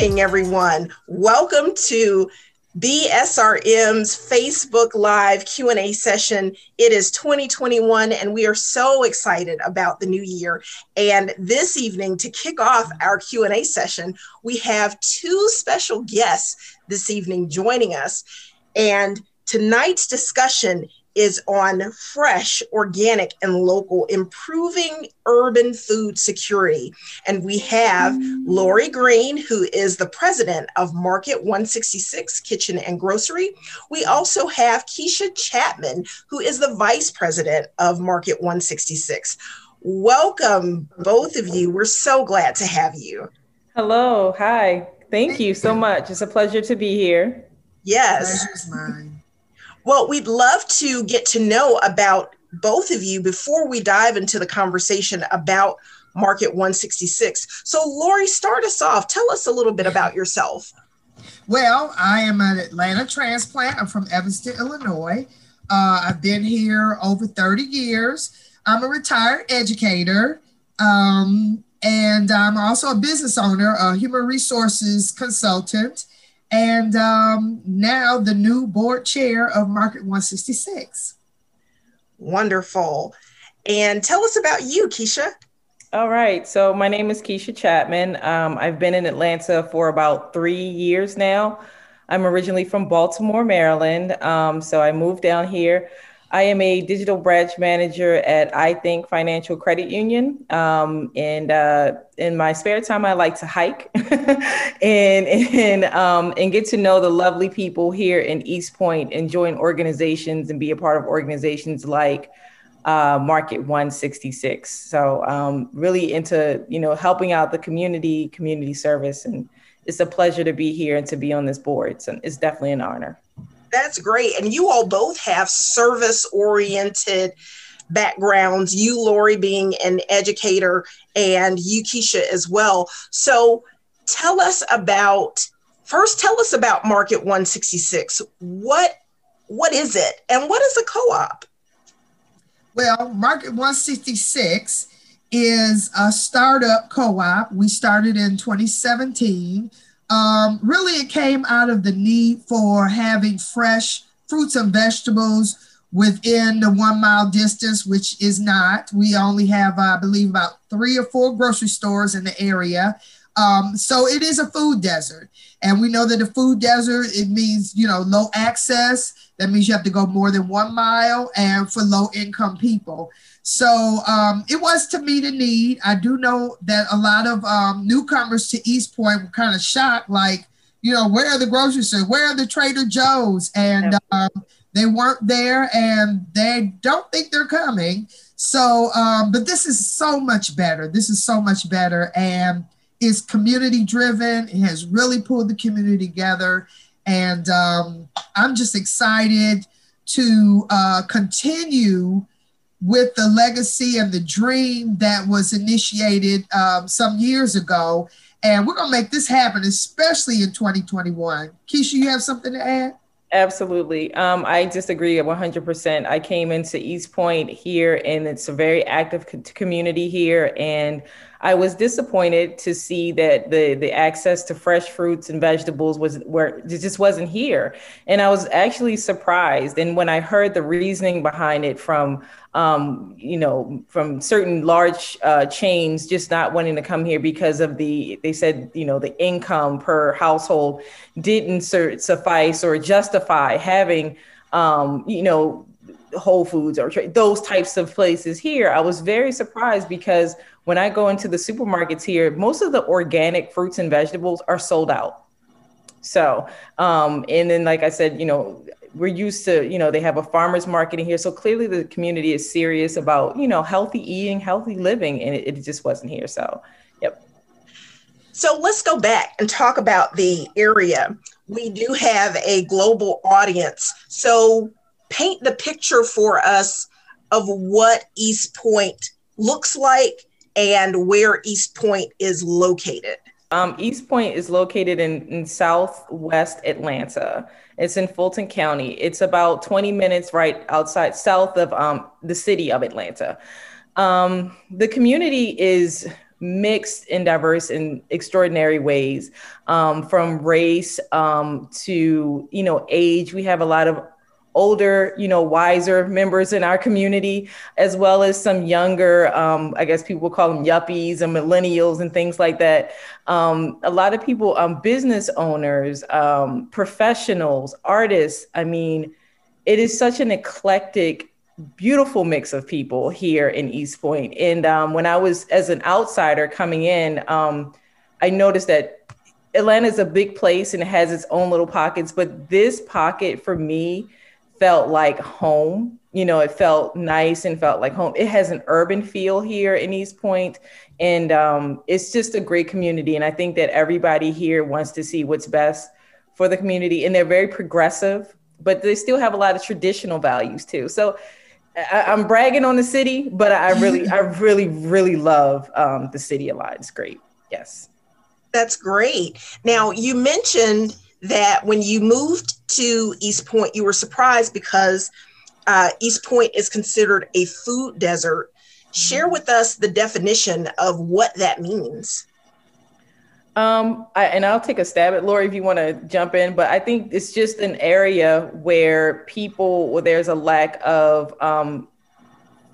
Evening, everyone. Welcome to BSRM's Facebook Live Q&A session. It is 2021 and we are so excited about the new year. And this evening to kick off our Q&A session, we have two special guests this evening joining us. And tonight's discussion is on fresh, organic, and local, improving urban food security. And we have mm. Lori Green, who is the president of Market 166 Kitchen and Grocery. We also have Keisha Chapman, who is the vice president of Market 166. Welcome, both of you. We're so glad to have you. Hello. Hi. Thank you so much. It's a pleasure to be here. Yes. Well, we'd love to get to know about both of you before we dive into the conversation about Market 166. So, Lori, start us off. Tell us a little bit about yourself. Well, I am an Atlanta transplant. I'm from Evanston, Illinois. Uh, I've been here over 30 years. I'm a retired educator. Um, and I'm also a business owner, a human resources consultant, and um, now the new board chair of Market 166. Wonderful. And tell us about you, Keisha. All right. So, my name is Keisha Chapman. Um, I've been in Atlanta for about three years now. I'm originally from Baltimore, Maryland. Um, so, I moved down here. I am a digital branch manager at I Think Financial Credit Union. Um, and uh, in my spare time, I like to hike and and um, and get to know the lovely people here in East Point and join organizations and be a part of organizations like uh, Market 166. So um, really into you know helping out the community, community service, and it's a pleasure to be here and to be on this board. So it's definitely an honor. That's great. And you all both have service oriented backgrounds, you, Lori, being an educator, and you, Keisha, as well. So tell us about, first, tell us about Market 166. What, what is it, and what is a co op? Well, Market 166 is a startup co op. We started in 2017 um, really, it came out of the need for having fresh fruits and vegetables within the one mile distance, which is not. We only have, I believe, about three or four grocery stores in the area. Um, so it is a food desert. And we know that a food desert, it means, you know, low access. That means you have to go more than one mile and for low income people. So um, it was to meet a need. I do know that a lot of um, newcomers to East Point were kind of shocked, like, you know, where are the grocery stores? Where are the Trader Joe's? And um, they weren't there and they don't think they're coming. So, um, but this is so much better. This is so much better. And it's community driven. It has really pulled the community together. And um, I'm just excited to uh, continue with the legacy and the dream that was initiated um, some years ago. And we're going to make this happen, especially in 2021. Keisha, you have something to add? Absolutely. Um, I disagree 100%. I came into East Point here, and it's a very active community here. And I was disappointed to see that the the access to fresh fruits and vegetables was where it just wasn't here, and I was actually surprised. And when I heard the reasoning behind it from um, you know from certain large uh, chains just not wanting to come here because of the they said you know the income per household didn't suffice or justify having um, you know Whole Foods or those types of places here, I was very surprised because when I go into the supermarkets here, most of the organic fruits and vegetables are sold out. So, um, and then, like I said, you know, we're used to, you know, they have a farmer's market in here. So clearly the community is serious about, you know, healthy eating, healthy living, and it, it just wasn't here. So, yep. So let's go back and talk about the area. We do have a global audience. So paint the picture for us of what East Point looks like and where East Point is located. Um, East Point is located in, in southwest Atlanta. It's in Fulton County. It's about 20 minutes right outside south of um, the city of Atlanta. Um, the community is mixed and diverse in extraordinary ways um, from race um, to you know age we have a lot of older you know wiser members in our community as well as some younger um, i guess people call them yuppies and millennials and things like that um, a lot of people um, business owners um, professionals artists i mean it is such an eclectic beautiful mix of people here in East Point. And um, when I was as an outsider coming in, um, I noticed that Atlanta is a big place and it has its own little pockets, but this pocket for me felt like home. You know, it felt nice and felt like home. It has an urban feel here in East Point, and um, it's just a great community. And I think that everybody here wants to see what's best for the community, and they're very progressive, but they still have a lot of traditional values too. So I, am bragging on the city, but I really, I really, really love um, the city a lot. It's great. Yes. That's great. Now, you mentioned that when you moved to East Point, you were surprised because uh, East Point is considered a food desert. Share with us the definition of what that means. Um, I, and I'll take a stab at Lori if you want to jump in, but I think it's just an area where people, where there's a lack of um,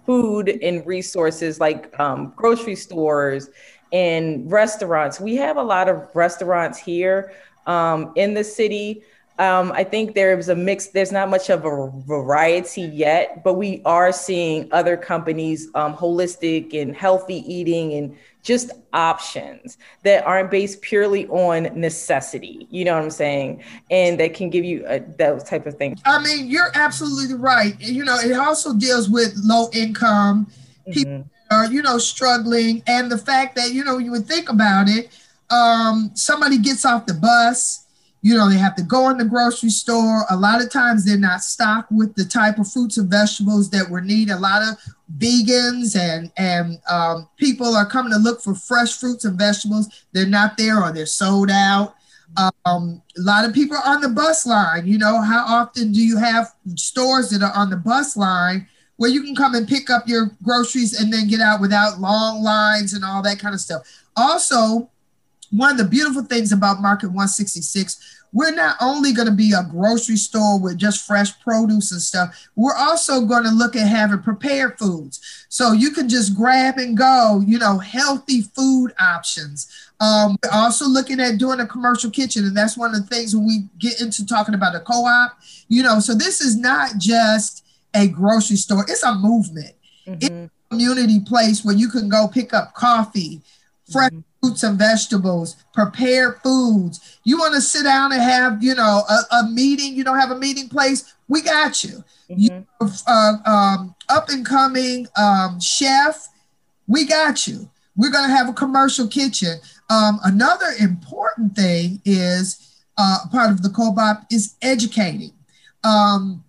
food and resources like um, grocery stores and restaurants. We have a lot of restaurants here um, in the city. Um, I think there's a mix, there's not much of a variety yet, but we are seeing other companies, um, holistic and healthy eating and just options that aren't based purely on necessity. You know what I'm saying? And that can give you a, those type of things. I mean, you're absolutely right. You know, it also deals with low income mm-hmm. people are, you know, struggling. And the fact that, you know, you would think about it, um, somebody gets off the bus, you know, they have to go in the grocery store. A lot of times they're not stocked with the type of fruits and vegetables that we need. A lot of vegans and and um, people are coming to look for fresh fruits and vegetables. They're not there or they're sold out. Um, a lot of people on the bus line. You know, how often do you have stores that are on the bus line where you can come and pick up your groceries and then get out without long lines and all that kind of stuff? Also, one of the beautiful things about Market 166 we're not only going to be a grocery store with just fresh produce and stuff, we're also going to look at having prepared foods. So you can just grab and go, you know, healthy food options. Um, we're also looking at doing a commercial kitchen, and that's one of the things when we get into talking about a co op, you know, so this is not just a grocery store, it's a movement. Mm-hmm. It's a community place where you can go pick up coffee, fresh mm-hmm fruits and vegetables, prepared foods. You want to sit down and have, you know, a, a, meeting, you don't have a meeting place, we got you. Mm-hmm. You uh, um, up and coming um, chef, we got you. We're going to have a commercial kitchen. Um, another important thing is uh, part of the co-op is educating. Um,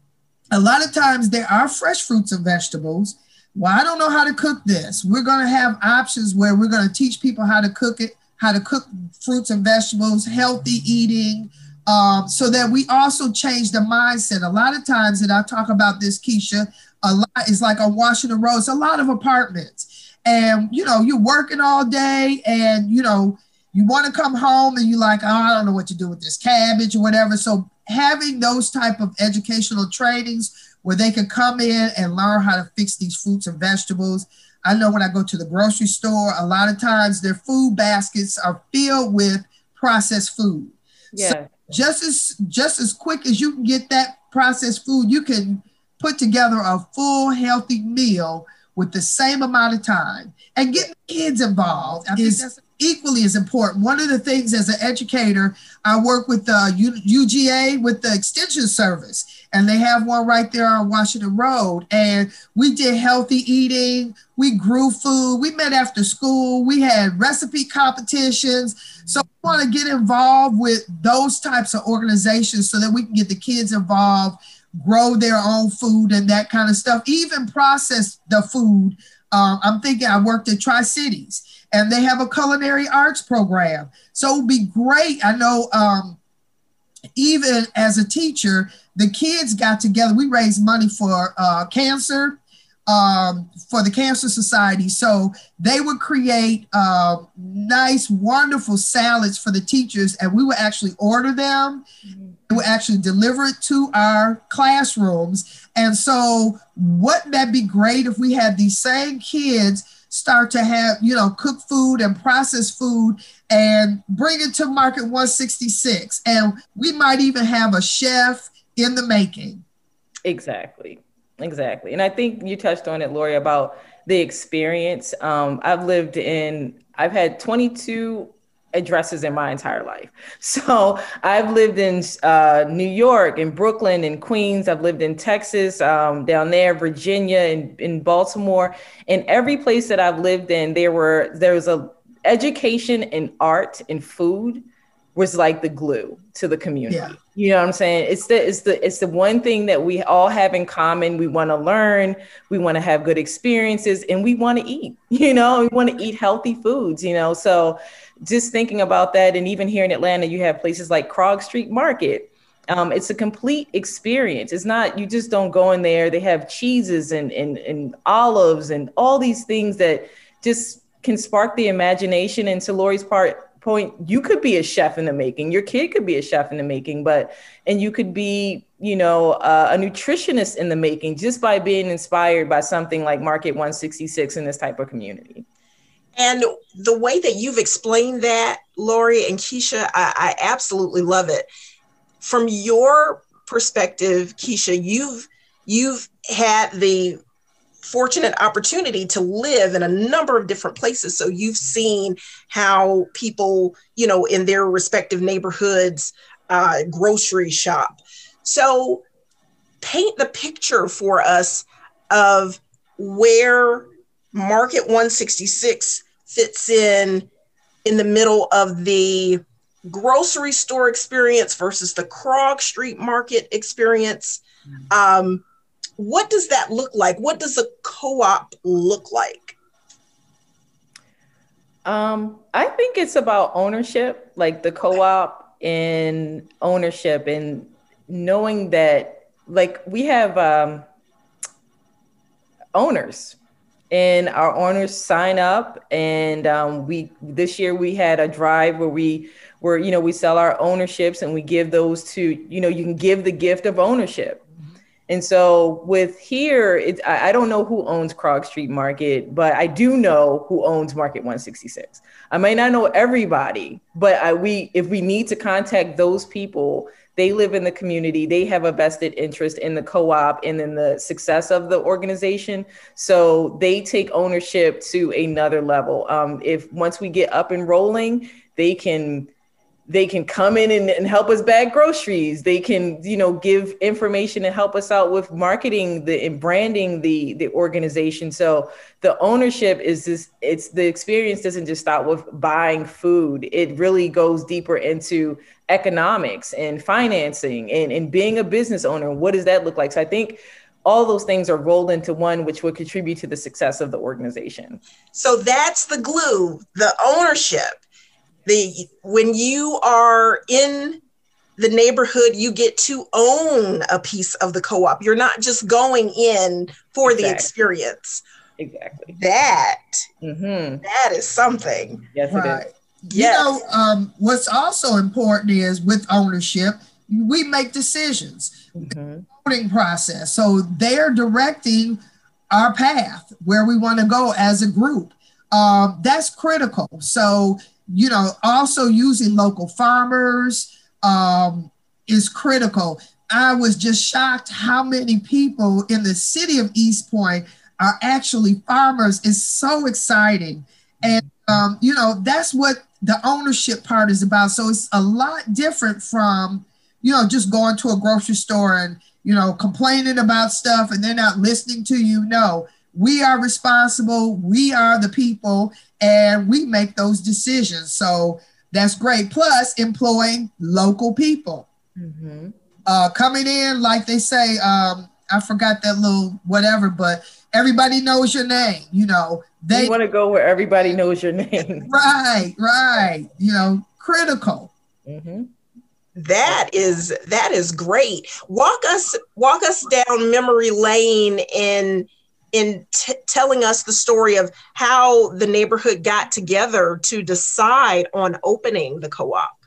a lot of times there are fresh fruits and vegetables well, I don't know how to cook this. We're going to have options where we're going to teach people how to cook it, how to cook fruits and vegetables, healthy eating, um, so that we also change the mindset. A lot of times, and I talk about this, Keisha, a lot is like on Washington Road. It's a lot of apartments, and you know, you're working all day, and you know, you want to come home, and you're like, oh, I don't know what to do with this cabbage or whatever. So having those type of educational trainings where they can come in and learn how to fix these fruits and vegetables. I know when I go to the grocery store, a lot of times their food baskets are filled with processed food. Yeah. So just as just as quick as you can get that processed food, you can put together a full healthy meal with the same amount of time and get kids involved. I is, think that's equally as important. One of the things as an educator, I work with uh, the UGA with the extension service, and they have one right there on Washington Road. And we did healthy eating, we grew food, we met after school, we had recipe competitions. So we want to get involved with those types of organizations so that we can get the kids involved, grow their own food and that kind of stuff, even process the food. Um, I'm thinking I worked at Tri Cities and they have a culinary arts program. So it would be great. I know um, even as a teacher, the kids got together. We raised money for uh, cancer. um, for the Cancer Society. So they would create uh, nice, wonderful salads for the teachers, and we would actually order them. Mm-hmm. We would actually deliver it to our classrooms. And so, wouldn't that be great if we had these same kids start to have, you know, cook food and process food and bring it to Market 166? And we might even have a chef in the making. Exactly. Exactly. And I think you touched on it, Lori, about the experience. Um, I've lived in, I've had 22 addresses in my entire life. So I've lived in uh, New York, in Brooklyn, in Queens. I've lived in Texas, um, down there, Virginia, in, in Baltimore. In every place that I've lived in, there were there was a education and art and food was like the glue to the community. Yeah. You know what I'm saying? It's the it's the it's the one thing that we all have in common. We want to learn, we want to have good experiences, and we want to eat. You know, we want to eat healthy foods. You know, so just thinking about that, and even here in Atlanta, you have places like Krog Street Market. Um, it's a complete experience. It's not you just don't go in there. They have cheeses and and and olives and all these things that just can spark the imagination. And to Lori's part, point you could be a chef in the making your kid could be a chef in the making but and you could be you know uh, a nutritionist in the making just by being inspired by something like market 166 in this type of community and the way that you've explained that lori and keisha I, I absolutely love it from your perspective keisha you've you've had the fortunate opportunity to live in a number of different places. So you've seen how people, you know, in their respective neighborhoods, uh, grocery shop. So paint the picture for us of where Market 166 fits in in the middle of the grocery store experience versus the Krog Street Market experience. Um, what does that look like? What does a co-op look like? Um, I think it's about ownership, like the co-op and ownership and knowing that like we have um, owners and our owners sign up. And um, we this year we had a drive where we where you know we sell our ownerships and we give those to you know you can give the gift of ownership. And so with here, it's, I, I don't know who owns Krog Street Market, but I do know who owns Market 166. I may not know everybody, but I, we if we need to contact those people, they live in the community. They have a vested interest in the co-op and in the success of the organization. So they take ownership to another level. Um, if once we get up and rolling, they can they can come in and, and, help us bag groceries they can you know give information and help us out with marketing the and branding the the organization so the ownership is this it's the experience doesn't just stop with buying food it really goes deeper into economics and financing and, and being a business owner what does that look like? So i think all those things are rolled into one which would contribute to the success of the organization. So that's the glue the ownership. The when you are in the neighborhood you get to own a piece of the co-op. You're not just going in for exactly. the experience. Exactly. That mm-hmm. that is something. Yes right. Yes. you know um, what's also important is with ownership we make decisions mm-hmm. voting process so they're directing our path where we want to go as a group um, that's critical so you know, also using local farmers um, is critical. I was just shocked how many people in the city of East Point are actually farmers. It's so exciting. And, um, you know, that's what the ownership part is about. So it's a lot different from, you know, just going to a grocery store and, you know, complaining about stuff and they're not listening to you. No, we are responsible. We are the people, and we make those decisions. So that's great. Plus, employing local people. Mm-hmm. Uh, coming in, like they say, um, I forgot that little whatever, but everybody knows your name. You know, they want to go where everybody knows your name. right, right. You know, critical. Mm-hmm. That is that is great. Walk us walk us down memory lane in in t- telling us the story of how the neighborhood got together to decide on opening the co-op?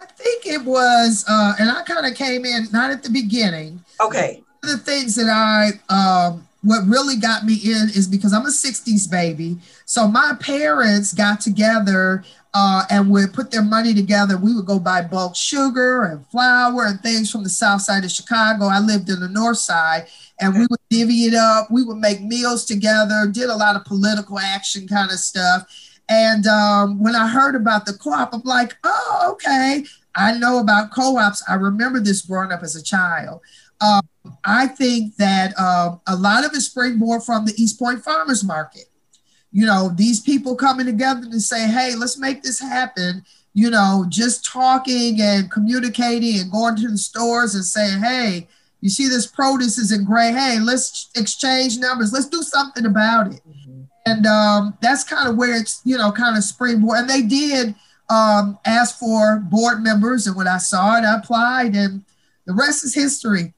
I think it was, uh, and I kind of came in not at the beginning. Okay. One of the things that I, um, what really got me in is because I'm a 60s baby. So my parents got together uh, and would put their money together. We would go buy bulk sugar and flour and things from the south side of Chicago. I lived in the north side and we would divvy it up. We would make meals together, did a lot of political action kind of stuff. And um, when I heard about the co op, I'm like, oh, okay. I know about co ops. I remember this growing up as a child. Um, I think that uh, a lot of it springboard from the East Point Farmers Market. You know, these people coming together to say, hey, let's make this happen. You know, just talking and communicating and going to the stores and saying, hey, you see this produce is in gray. Hey, let's exchange numbers. Let's do something about it. Mm-hmm. And um, that's kind of where it's, you know, kind of springboard. And they did um, ask for board members. And when I saw it, I applied. And the rest is history.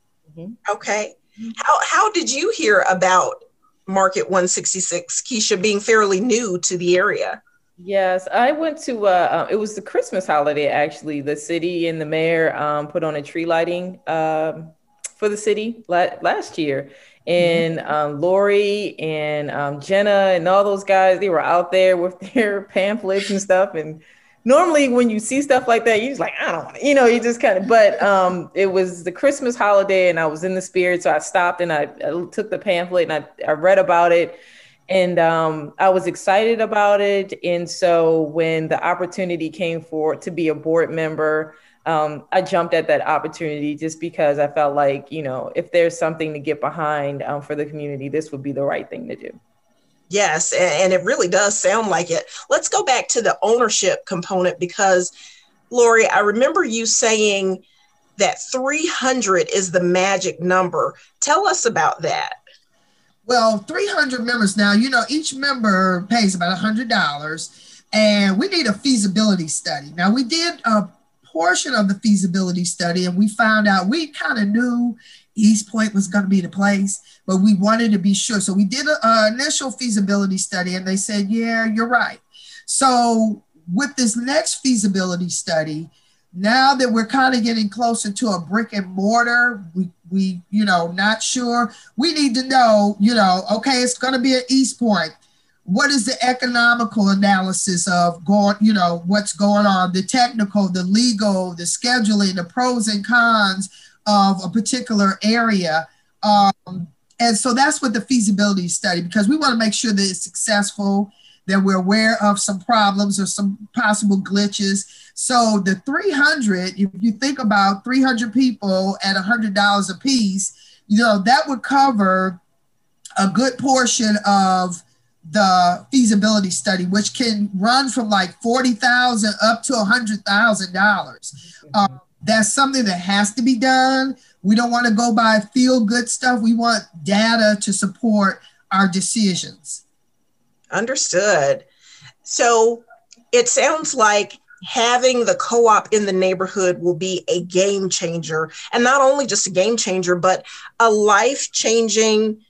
Mm-hmm. Okay. How, how did you hear about Market 166, Keisha, being fairly new to the area? Yes, I went to. Uh, uh, it was the Christmas holiday. Actually, the city and the mayor um, put on a tree lighting um, for the city la- last year, and mm-hmm. um, Lori and um, Jenna and all those guys. They were out there with their pamphlets and stuff, and normally when you see stuff like that, you just like, I don't want to, you know, you just kind of, but um, it was the Christmas holiday and I was in the spirit. So I stopped and I, I took the pamphlet and I, I read about it and um, I was excited about it. And so when the opportunity came for to be a board member, um, I jumped at that opportunity just because I felt like, you know, if there's something to get behind um, for the community, this would be the right thing to do. Yes, and it really does sound like it. Let's go back to the ownership component because, Lori, I remember you saying that 300 is the magic number. Tell us about that. Well, 300 members now, you know, each member pays about $100, and we need a feasibility study. Now, we did a portion of the feasibility study, and we found out we kind of knew East Point was going to be the place, but we wanted to be sure. So we did an initial feasibility study and they said, yeah, you're right. So with this next feasibility study, now that we're kind of getting closer to a brick and mortar, we, we, you know, not sure. We need to know, you know, okay, it's going to be at East Point. What is the economical analysis of going, you know, what's going on, the technical, the legal, the scheduling, the pros and cons of a particular area. Um, and so that's what the feasibility study, because we want to make sure that it's successful, that we're aware of some problems or some possible glitches. So the 300, if you think about 300 people at $100 a piece, you know, that would cover a good portion of the feasibility study, which can run from like 40,000 up to $100,000. Um, that's something that has to be done. We don't want to go by feel good stuff. We want data to support our decisions. Understood. So it sounds like having the co op in the neighborhood will be a game changer. And not only just a game changer, but a life changing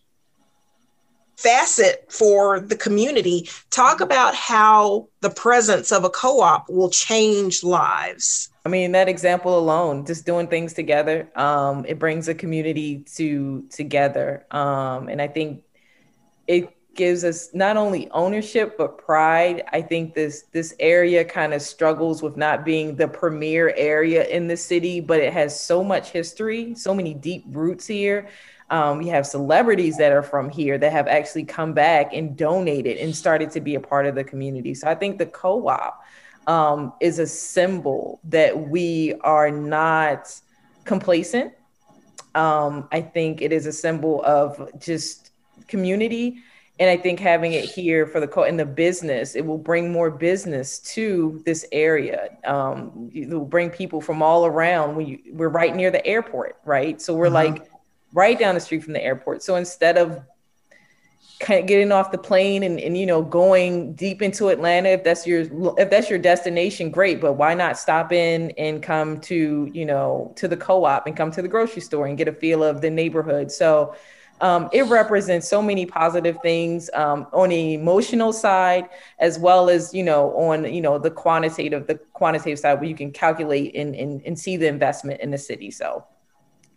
facet for the community. Talk about how the presence of a co op will change lives. I mean, that example alone, just doing things together, um, it brings a community to together. Um, and I think it gives us not only ownership but pride. I think this this area kind of struggles with not being the premier area in the city, but it has so much history, so many deep roots here. Um, we have celebrities that are from here that have actually come back and donated and started to be a part of the community. So I think the co-op um, is a symbol that we are not complacent. Um, I think it is a symbol of just community. And I think having it here for the co in the business, it will bring more business to this area. Um, it will bring people from all around. We, we're right near the airport, right? So we're uh-huh. like right down the street from the airport. So instead of kind of getting off the plane and, and you know going deep into Atlanta if that's your if that's your destination great but why not stop in and come to you know to the co-op and come to the grocery store and get a feel of the neighborhood so um, it represents so many positive things um, on the emotional side, as well as you know on you know the quantitative the quantitative side where you can calculate and and, and see the investment in the city. So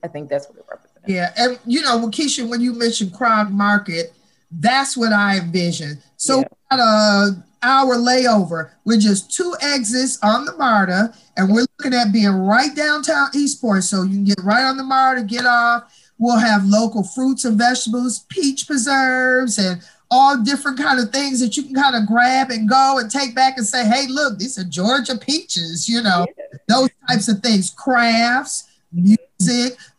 I think that's what it represents. Yeah, and you know, Keisha, when you mentioned crowd market, that's what I envision. So yeah. a hour layover with just two exits on the MARTA, and we're looking at being right downtown East Point. So you can get right on the MARTA, get off. We'll have local fruits and vegetables, peach preserves, and all different kind of things that you can kind of grab and go and take back and say, hey, look, these are Georgia peaches, you know, yeah. those types of things, crafts, music.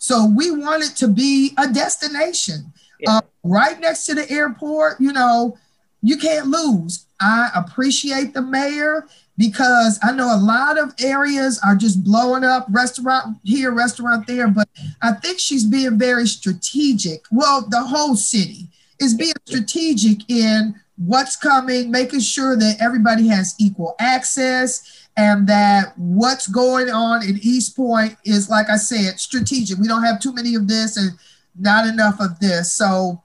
So we want it to be a destination. Yeah. Uh, right next to the airport, you know, you can't lose. I appreciate the mayor because I know a lot of areas are just blowing up restaurant here, restaurant there, but I think she's being very strategic. Well, the whole city is being strategic in what's coming, making sure that everybody has equal access and that what's going on in East Point is, like I said, strategic. We don't have too many of this and not enough of this. So,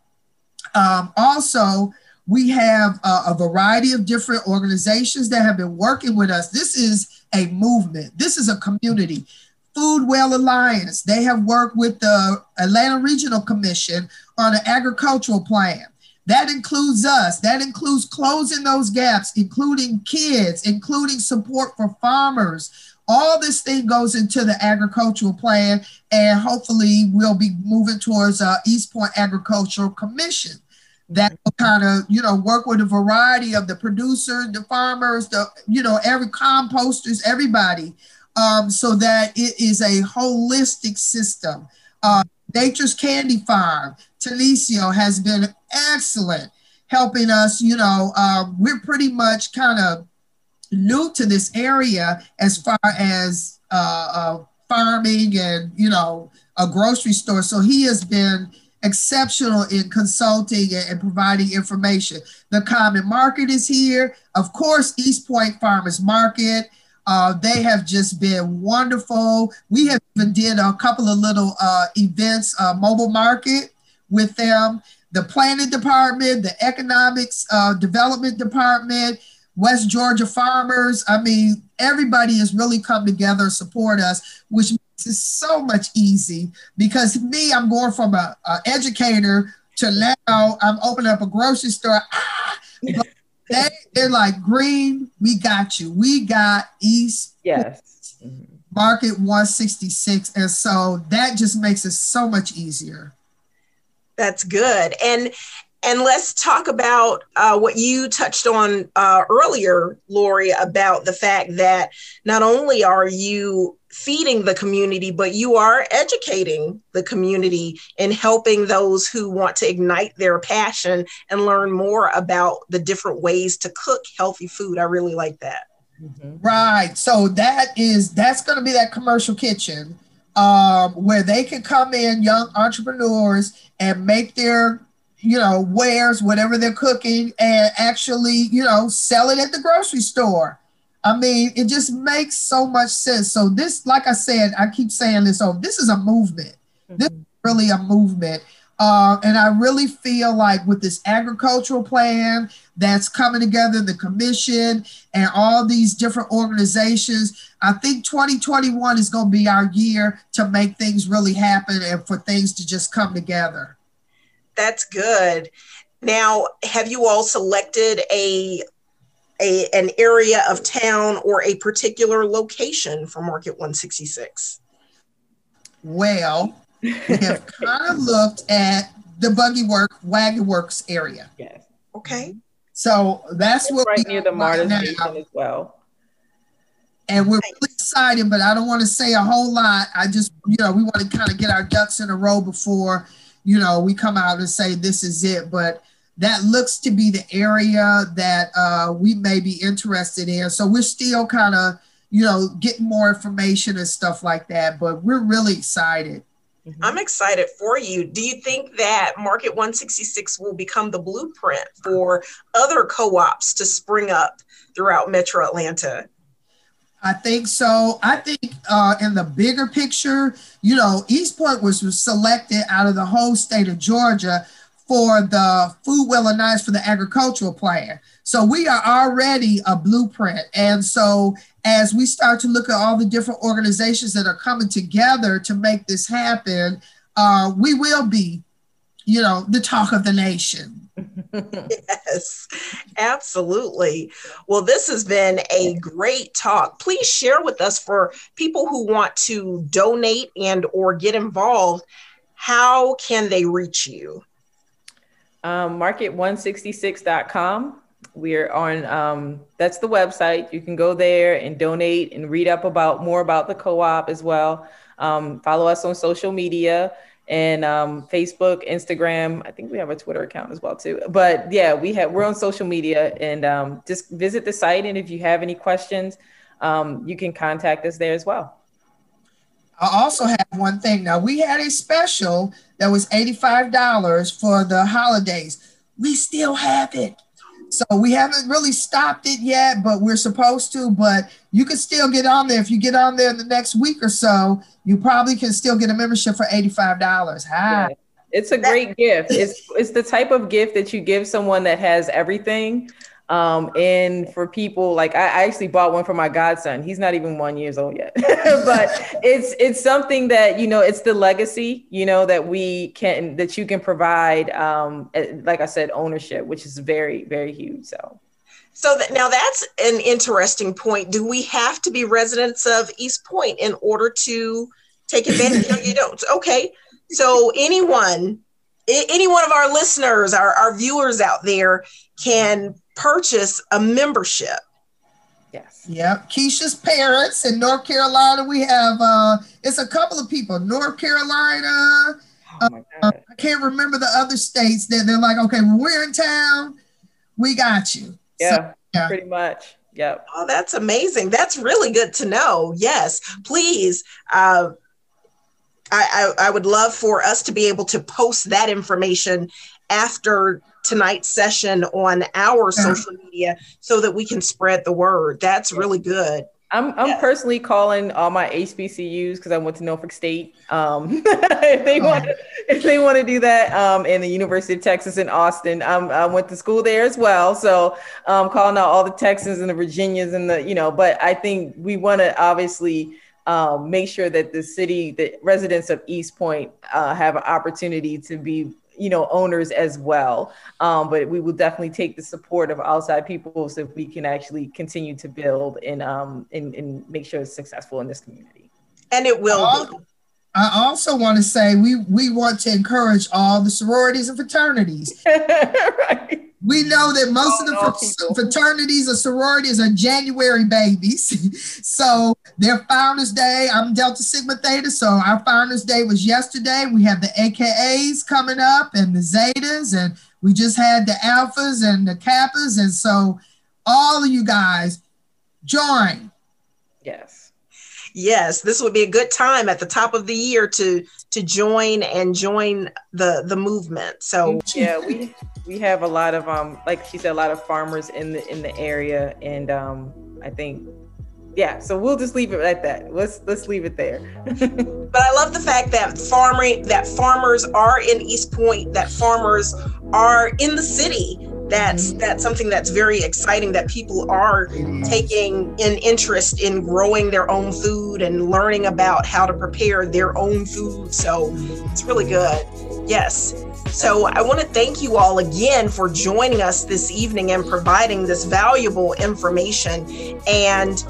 um, also, we have a, a variety of different organizations that have been working with us. This is a movement, this is a community. Food Well Alliance, they have worked with the Atlanta Regional Commission on an agricultural plan. That includes us. That includes closing those gaps, including kids, including support for farmers. All this thing goes into the agricultural plan, and hopefully we'll be moving towards uh, East Point Agricultural Commission that will kind of you know work with a variety of the producers the farmers the you know every composters everybody um, so that it is a holistic system uh, nature's candy farm Talicio has been excellent helping us you know uh, we're pretty much kind of new to this area as far as uh, uh, farming and you know a grocery store so he has been exceptional in consulting and providing information. The Common Market is here. Of course, East Point Farmers Market. Uh, they have just been wonderful. We have even did a couple of little uh, events, uh, mobile market with them. The planning department, the economics uh, development department, West Georgia farmers. I mean, everybody has really come together and support us, which is so much easy because me, I'm going from a, a educator to now I'm opening up a grocery store. Ah, they, they're like, Green, we got you. We got East. Yes. Market 166. And so that just makes it so much easier. That's good. And and let's talk about uh, what you touched on uh, earlier, Lori, about the fact that not only are you feeding the community, but you are educating the community and helping those who want to ignite their passion and learn more about the different ways to cook healthy food. I really like that. Mm-hmm. Right. So that is that's going to be that commercial kitchen um, where they can come in, young entrepreneurs, and make their you know wares, whatever they're cooking, and actually you know sell it at the grocery store I mean, it just makes so much sense. So this, like I said, I keep saying this over. This is a movement. Mm-hmm. This is really a movement. Uh, and I really feel like with this agricultural plan that's coming together, the commission and all these different organizations, I think 2021 is going to be our year to make things really happen and for things to just come together. That's good. Now, have you all selected a a, an area of town or a particular location for Market 166? Well, we have kind of looked at the Buggy Work Wagon Works area. Yes. Okay. So that's it's what right near the MARTA station as well. And we're really excited, but I don't want to say a whole lot. I just, you know, we want to kind of get our ducks in a row before, you know, we come out and say this is it. But that looks to be the area that uh, we may be interested in. So we're still kind of, you know, getting more information and stuff like that, but we're really excited. Mm-hmm. I'm excited for you. Do you think that Market 166 will become the blueprint for other co ops to spring up throughout Metro Atlanta? I think so. I think uh, in the bigger picture, you know, East Point was, was selected out of the whole state of Georgia for the Food Well Alliance for the agricultural plan. So we are already a blueprint. And so as we start to look at all the different organizations that are coming together to make this happen, uh, we will be, you know, the talk of the nation. yes, absolutely. Well, this has been a great talk. Please share with us for people who want to donate and or get involved, how can they reach you? Um, market166.com. We're on, um, that's the website. You can go there and donate and read up about more about the co op as well. Um, follow us on social media and um, Facebook, Instagram. I think we have a Twitter account as well too. But yeah, we have we're on social media and um, just visit the site. And if you have any questions, um, you can contact us there as well. I also have one thing. Now we had a special that was $85 for the holidays. We still have it. So we haven't really stopped it yet, but we're supposed to. But you can still get on there. If you get on there in the next week or so, you probably can still get a membership for $85. Hi. Yeah. It's a great gift. It's it's the type of gift that you give someone that has everything. Um, and for people like I, I, actually bought one for my godson. He's not even one years old yet, but it's it's something that you know it's the legacy you know that we can that you can provide. Um, eh, like I said, ownership, which is very very huge. So. So that, now that's an interesting point. Do we have to be residents of East Point in order to take advantage? no, you don't. Okay. So anyone, any one of our listeners, our, our viewers out there can purchase a membership. Yes. Yep. Keisha's parents in North Carolina. We have uh it's a couple of people. North Carolina. Oh my uh, I can't remember the other states that they're like, okay, when we're in town, we got you. Yeah, so, yeah. pretty much. Yep. Oh, that's amazing. That's really good to know. Yes. Please. Uh I, I, I would love for us to be able to post that information after tonight's session on our social media so that we can spread the word. That's really good. I'm, I'm yeah. personally calling all my HBCUs because I went to Norfolk State. Um, if they oh. want to, if they want to do that, um, and the University of Texas in Austin, um, I went to school there as well. So um, calling out all the Texans and the Virginias and the you know, but I think we want to obviously um, make sure that the city, the residents of East Point, uh, have an opportunity to be you know owners as well. Um, but we will definitely take the support of outside people so we can actually continue to build and um and, and make sure it's successful in this community. And it will I also want to say we we want to encourage all the sororities and fraternities. right. We know that most all of the fraternities or sororities are January babies. so their Founders Day, I'm Delta Sigma Theta, so our Founders Day was yesterday. We have the AKAs coming up and the Zetas, and we just had the Alphas and the Kappas. And so all of you guys join. Yes yes, this would be a good time at the top of the year to to join and join the the movement. So yeah, we we have a lot of um like she said a lot of farmers in the in the area and um I think yeah so we'll just leave it at that. Let's let's leave it there. But i love the fact that farming that farmers are in east point that farmers are in the city that's that's something that's very exciting that people are taking an interest in growing their own food and learning about how to prepare their own food so it's really good yes so i want to thank you all again for joining us this evening and providing this valuable information and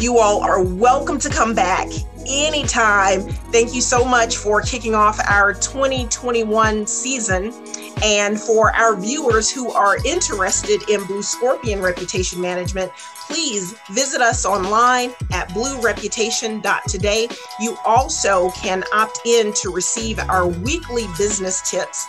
you all are welcome to come back anytime. Thank you so much for kicking off our 2021 season. And for our viewers who are interested in Blue Scorpion reputation management, please visit us online at bluereputation.today. You also can opt in to receive our weekly business tips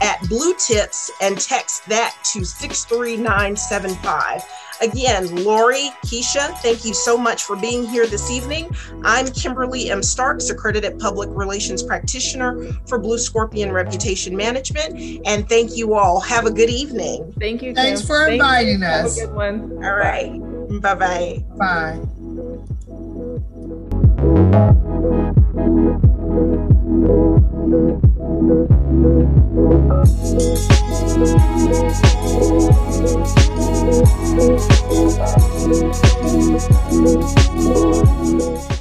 at Blue Tips and text that to 63975. Again, Lori, Keisha, thank you so much for being here this evening. I'm Kimberly M. Starks, accredited public relations practitioner for Blue Scorpion Reputation Management. And thank you all. Have a good evening. Thank you. Thanks Kim. for inviting us. Have a good one. All right. Bye-bye. Bye. Thank you.